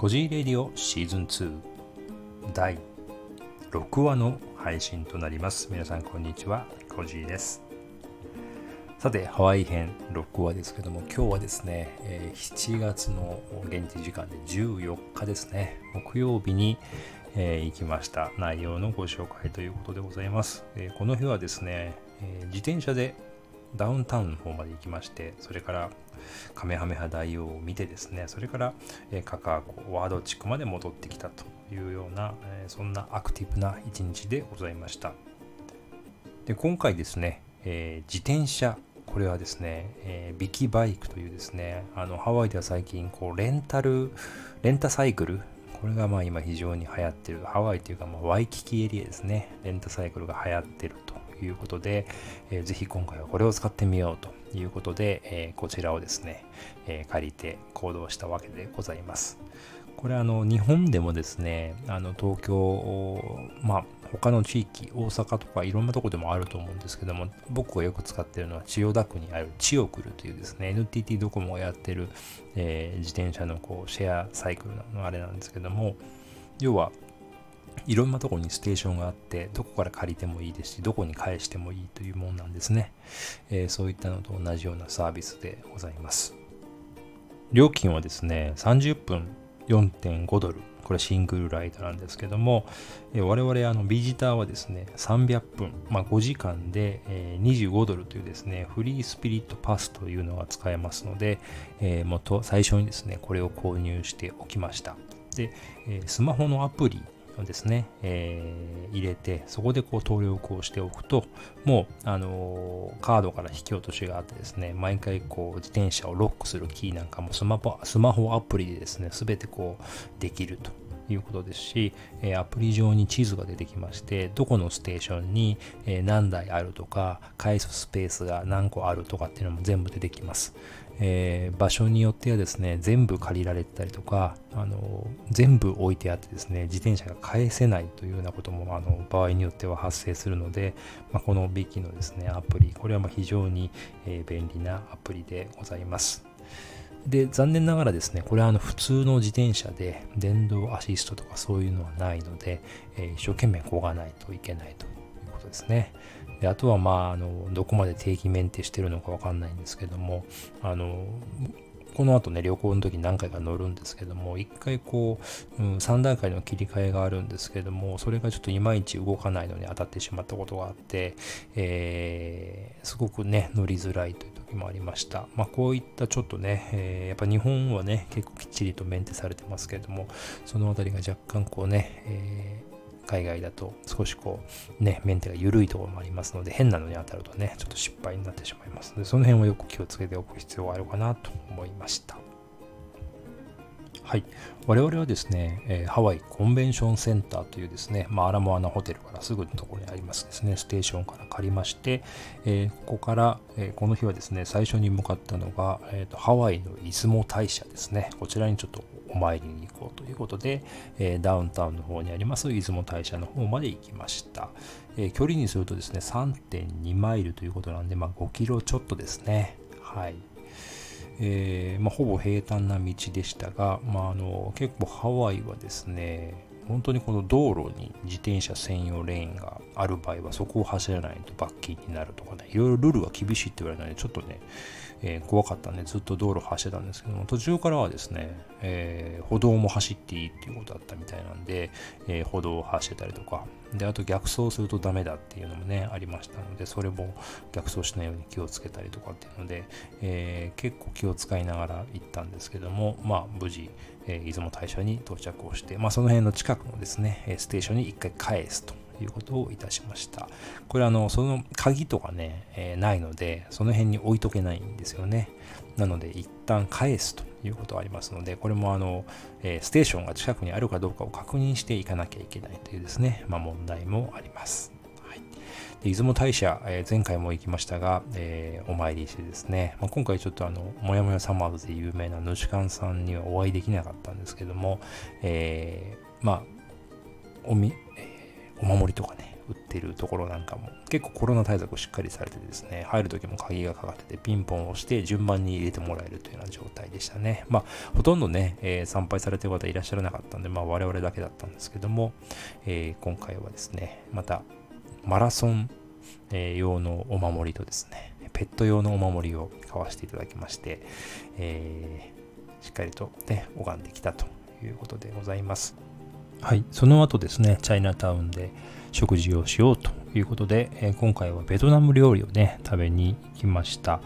コジーレディオシーズン2第6話の配信となります。皆さんこんにちは、コジーです。さて、ハワイ編6話ですけども、今日はですね、え7月の現地時間で14日ですね、木曜日に、え行きました内容のご紹介ということでございます。えこの日はですね、え自転車でダウンタウンの方まで行きまして、それからカメハメハ大王を見てですね、それから、えカカア湖ワード地区まで戻ってきたというような、えそんなアクティブな一日でございました。で今回ですね、えー自転車これはですね、えービキバイクというですねあのハワイでは最近こうレンタルレンタサイクルこれがまあ今非常に流行ってるハワイというかまワイキキエリアですねレンタサイクルが流行ってるということで、えーぜひ今回はこれを使ってみようということで、えこちらをですね、え借りて行動したわけでございます。これあの日本でもですねあの東京まあ他の地域大阪とかいろんなとこでもあると思うんですけども僕がよく使ってるのは千代田区にある千代クルというですね NTT ドコモがやってる、えー自転車のこうシェアサイクルのあれなんですけども要はいろんなところにステーションがあってどこから借りてもいいですしどこに返してもいいというものなんですね、えーそういったのと同じようなサービスでございます。料金はですね30分4.5ドル。これシングルライドなんですけども、えー我々あのビジターはですね300分、まあ、5時間で、えー25ドルというですねフリースピリットパスというのが使えますので、えーもと最初にですねこれを購入しておきました。で、えースマホのアプリですね、えー入れてそこでこう登録をしておくともう、あのーカードから引き落としがあってですね毎回こう自転車をロックするキーなんかもスマホスマホアプリでですね全てこうできると。いうことですし、えアプリ上に地図が出てきましてどこのステーションに、え何台あるとか返すスペースが何個あるとかっていうのも全部出てきます、えー場所によってはですね全部借りられてたりとかあの全部置いてあってですね自転車が返せないというようなこともあの場合によっては発生するので、まあ、このビキのですねアプリこれはま非常に、え便利なアプリでございます。で残念ながらですねこれはあの普通の自転車で電動アシストとかそういうのはないので、えー一生懸命漕がないといけないということですね。であとはまああのどこまで定期メンテしてるのかわかんないんですけどもあのこの後ね旅行の時に何回か乗るんですけども一回こう、うん、3段階の切り替えがあるんですけどもそれがちょっといまいち動かないのに当たってしまったことがあって、えーすごくね乗りづらいという時もありました。まあこういったちょっとね、えーやっぱ日本はね結構きっちりとメンテされてますけれどもそのあたりが若干こうね、えー海外だと少しこうねメンテが緩いところもありますので変なのに当たるとねちょっと失敗になってしまいますのでその辺をよく気をつけておく必要があるかなと思いました。はい。我々はですね、えハワイコンベンションセンターというですね、まあ、アラモアナホテルからすぐのところにありますですね。ステーションから借りまして、えーここから、えーこの日はですね最初に向かったのが、えーとハワイの出雲大社ですね。こちらにちょっとお参りに行こうということで、えーダウンタウンの方にあります出雲大社の方まで行きました、えー距離にするとですね3.2マイルということなんで、まあ、5キロちょっとですね。はい。えーまあ、ほぼ平坦な道でしたが、まあ、あの結構ハワイはですね本当にこの道路に自転車専用レーンがある場合はそこを走らないと罰金になるとかねいろいろルールは厳しいって言われたのでちょっとね、えー怖かったんでずっと道路走ってたんですけども途中からはですね、えー歩道も走っていいっていうことだったみたいなんで、えー歩道を走ってたりとかであと逆走するとダメだっていうのもねありましたのでそれも逆走しないように気をつけたりとかっていうので、え結構気を使いながら行ったんですけどもまあ無事、えー出雲大社に到着をして、まあ、その辺の近くのですねステーションに一回返すと。いうことをいたしました。これあのその鍵とかね、えーないのでその辺に置いとけないんですよね。なので一旦返すということがありますのでこれもあの、えーステーションが近くにあるかどうかを確認していかなきゃいけないというですね、まあ、問題もあります。はい。で出雲大社、えー前回も行きましたが、えーお参りしてですね、まあ、今回ちょっとあの、もやもやサマーズで有名なヌシカンさんにはお会いできなかったんですけども、えまあ、おみ、お守りとかね、売ってるところなんかも結構コロナ対策しっかりされてですね、入る時も鍵がかかっててピンポンを押して順番に入れてもらえるというような状態でしたね。まあ、ほとんどね、えー、参拝されてる方いらっしゃらなかったんで、まあ我々だけだったんですけども、えー、今回はですね、またマラソン、用のお守りとですね、ペット用のお守りを買わせていただきまして、えー、しっかりとね、拝んできたということでございます。はい、その後ですね、チャイナタウンで食事をしようということで、えー、今回はベトナム料理をね、食べに行きました。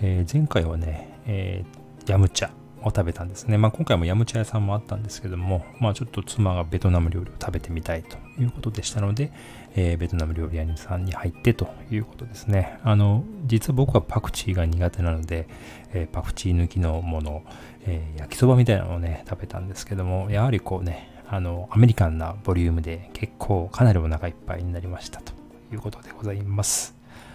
えー、前回はね、えー、ヤムチャを食べたんですね。まあ、今回もヤムチャ屋さんもあったんですけども、まあ、ちょっと妻がベトナム料理を食べてみたいということでしたので、えー、ベトナム料理屋さんに入ってということですね。あの、実は僕はパクチーが苦手なので、えー、パクチー抜きのもの、えー、焼きそばみたいなのをね、食べたんですけども、やはりこうね、あの、アメリカンなボリュームで結構かなりお腹いっぱいになりましたということでございます。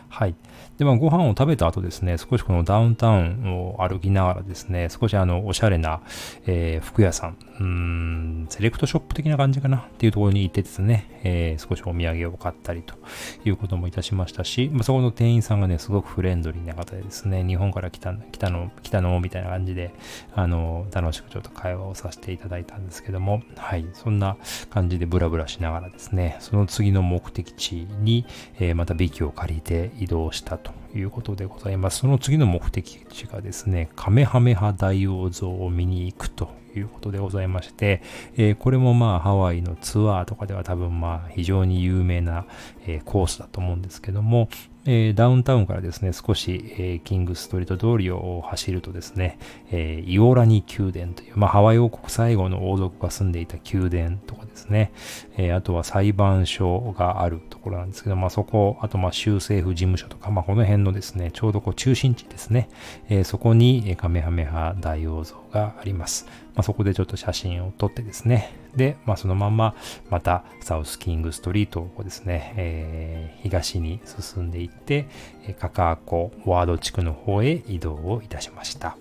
はい。で、まあ、ご飯を食べた後ですね、少しこのダウンタウンを歩きながらですね、少しあの、おしゃれな、えー、服屋さん、うん、セレクトショップ的な感じかなっていうところに行ってですね、えー、少しお土産を買ったりということもいたしましたし、まあ、そこの店員さんがね、すごくフレンドリーな方でですね、日本から来た来たの、来たのみたいな感じで、あの、楽しくちょっと会話をさせていただいたんですけども、はい、そんな感じでブラブラしながらですね、その次の目的地に、えー、またビキを借りて移動したということでございます。その次の目的地がですね、カメハメハ大王像を見に行くということでございまして、えー、これもまあハワイのツアーとかでは多分まあ非常に有名な、えー、コースだと思うんですけども、えー、ダウンタウンからですね、少し、えー、キングストリート通りを走るとですね、えー、イオラニ宮殿という、まあ、ハワイ王国最後の王族が住んでいた宮殿とかですね、えあとは裁判所があるところなんですけど、まあ、そこ、あとま州政府事務所とか、まあ、この辺のですね、ちょうどこう中心地ですね、えそこにカメハメハ大王像があります。まあ、そこでちょっと写真を撮ってですね、で、まあ、そのまままたサウスキングストリートをですね、えー、東に進んでいって、カカアコワード地区の方へ移動をいたしました。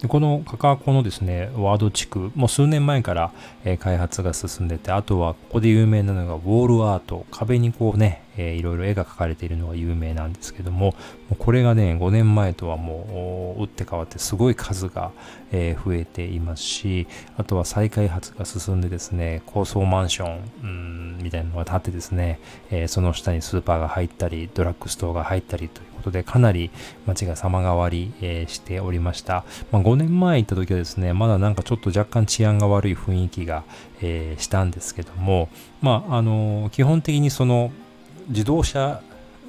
でこのカカアコのですね、ワード地区、もう数年前から、え開発が進んでて、あとはここで有名なのがウォールアート、壁にこうね、えー、いろいろ絵が描かれているのが有名なんですけども、もこれがね、5年前とはもう打って変わってすごい数が、えー、増えていますし、あとは再開発が進んでですね、高層マンション、みたいなのが建ってですね、えー、その下にスーパーが入ったり、ドラッグストアが入ったりということで、かなり街が様変わり、えー、しておりました。まあ、5年前行った時はですね、まだなんかちょっと若干治安が悪い雰囲気が、えー、したんですけども、まあ、あの基本的にその自動車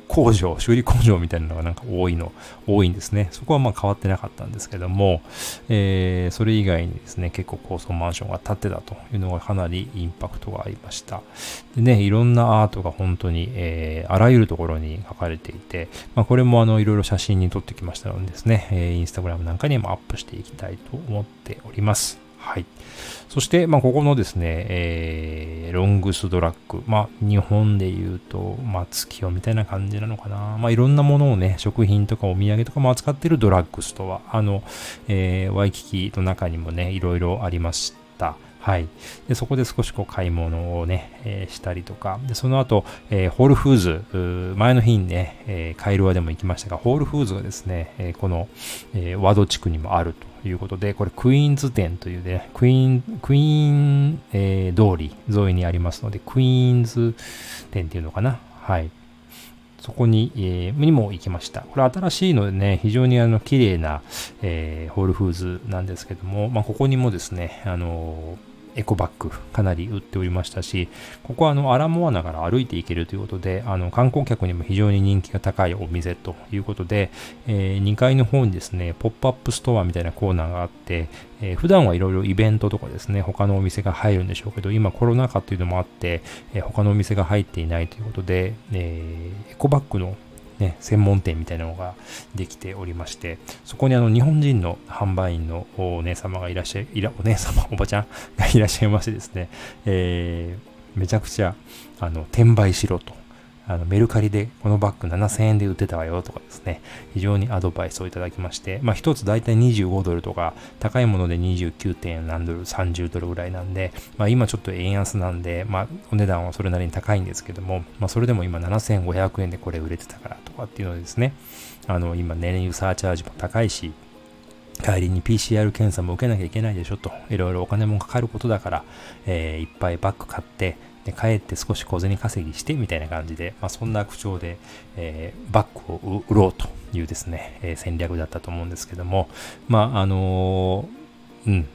工場、修理工場みたいなのがなんか多いの、多いんですね。そこはまあ変わってなかったんですけども、えー、それ以外にですね、結構高層マンションが建ってたというのがかなりインパクトがありました。でね、いろんなアートが本当に、えー、あらゆるところに書かれていて、まあ、これもあの、いろいろ写真に撮ってきましたのでですね、えー、インスタグラムなんかにもアップしていきたいと思っております。はい。そして、まあ、ここのですね、えー、ロングスドラッグ。まあ、日本で言うと、月夜みたいな感じなのかな。まあ、いろんなものをね、食品とかお土産とかも扱ってるドラッグストア。あの、えー、ワイキキの中にもね、いろいろありました。はい。で、そこで少しこう買い物をね、えー、したりとか、で、その後、えー、ホールフーズ、前の日にね、えー、カイルワでも行きましたが、ホールフーズがですね、えこの、えワード地区にもあるということで、これクイーンズ店というね、クイーン、クイーン、え通り沿いにありますので、クイーンズ店っていうのかな。はい。そこに、えー、にも行きました。これ新しいのでね、非常にあの綺麗な、えー、ホールフーズなんですけども、まあ、ここにもですね、あのーエコバッグかなり売っておりましたし、ここはあのアラモアナから歩いていけるということで、あの観光客にも非常に人気が高いお店ということで、えー、2階の方にですね、ポップアップストアみたいなコーナーがあって、えー、普段はいろいろイベントとかですね、他のお店が入るんでしょうけど、今コロナ禍っていうのもあって、えー、他のお店が入っていないということで、えー、エコバッグのね、専門店みたいなのができておりまして、そこにあの日本人の販売員のお姉様がいらっしゃい、いらお姉様、おばちゃん がいらっしゃいましてですね、えー、めちゃくちゃあの転売しろと。あのメルカリでこのバッグ7000円で売ってたわよとかですね、非常にアドバイスをいただきまして、まあ一つ大体25ドルとか、高いもので 29. 点何ドル、30ドルぐらいなんで、まあ今ちょっと円安なんで、まあお値段はそれなりに高いんですけども、まあそれでも今7500円でこれ売れてたからとかっていうのですね、あの今燃油サーチャージも高いし、帰りに PCR 検査も受けなきゃいけないでしょと、いろいろお金もかかることだから、えー、いっぱいバッグ買って、で帰って少し小銭稼ぎしてみたいな感じで、まあ、そんな口調で、えー、バッグを売ろうというですね、えー、戦略だったと思うんですけども、まあ、あのー、うん、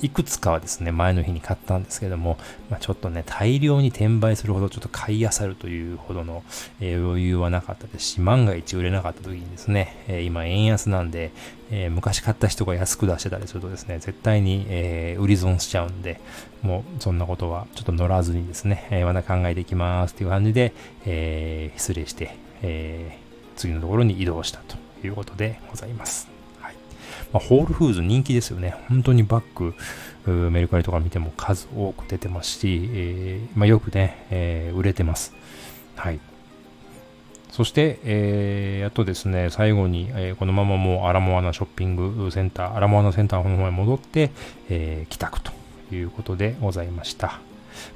いくつかはですね、前の日に買ったんですけども、まあ、ちょっとね、大量に転売するほどちょっと買い漁るというほどの、えー、余裕はなかったですし、万が一売れなかった時にですね、えー、今円安なんで、えー、昔買った人が安く出してたりするとですね、絶対に、え売り損しちゃうんで、もうそんなことはちょっと乗らずにですね、えまた考えていきますという感じで、え失礼して、え次のところに移動したということでございます。まあ、ホールフーズ人気ですよね。本当にバッグ、メルカリとか見ても数多く出てますし、えー、まあ、よくね、えー、売れてます。はい。そして、えー、あとですね、最後に、え、このままもうアラモアナショッピングセンター、アラモアナセンターの方へ戻って、え、帰宅ということでございました。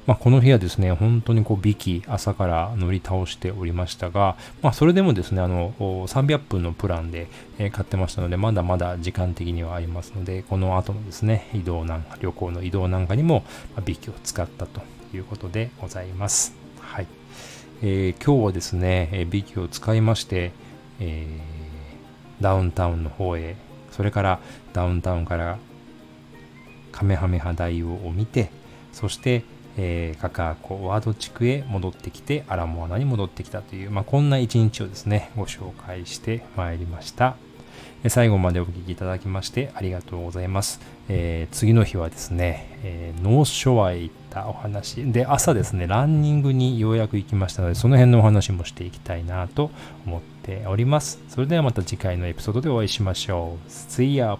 まあ、この日はですね、本当にこう、ビキ、朝から乗り倒しておりましたが、まあ、それでもですね、あの、300分のプランで、え買ってましたので、まだまだ時間的にはありますので、この後のですね、移動なんか、旅行の移動なんかにも、まビキを使ったということでございます。はい。えー、今日はですね、えビキを使いまして、えー、ダウンタウンの方へ、それからダウンタウンからカメハメハ大王を見て、そして、えー、カカアコワード地区へ戻ってきて、アラモアナに戻ってきたという、まあ、こんな一日をですね、ご紹介してまいりました。最後までお聴きいただきましてありがとうございます。えー、次の日はですね、えー、ノーショアへ行ったお話で、朝ですね、ランニングにようやく行きましたので、その辺のお話もしていきたいなと思っております。それではまた次回のエピソードでお会いしましょう。See ya!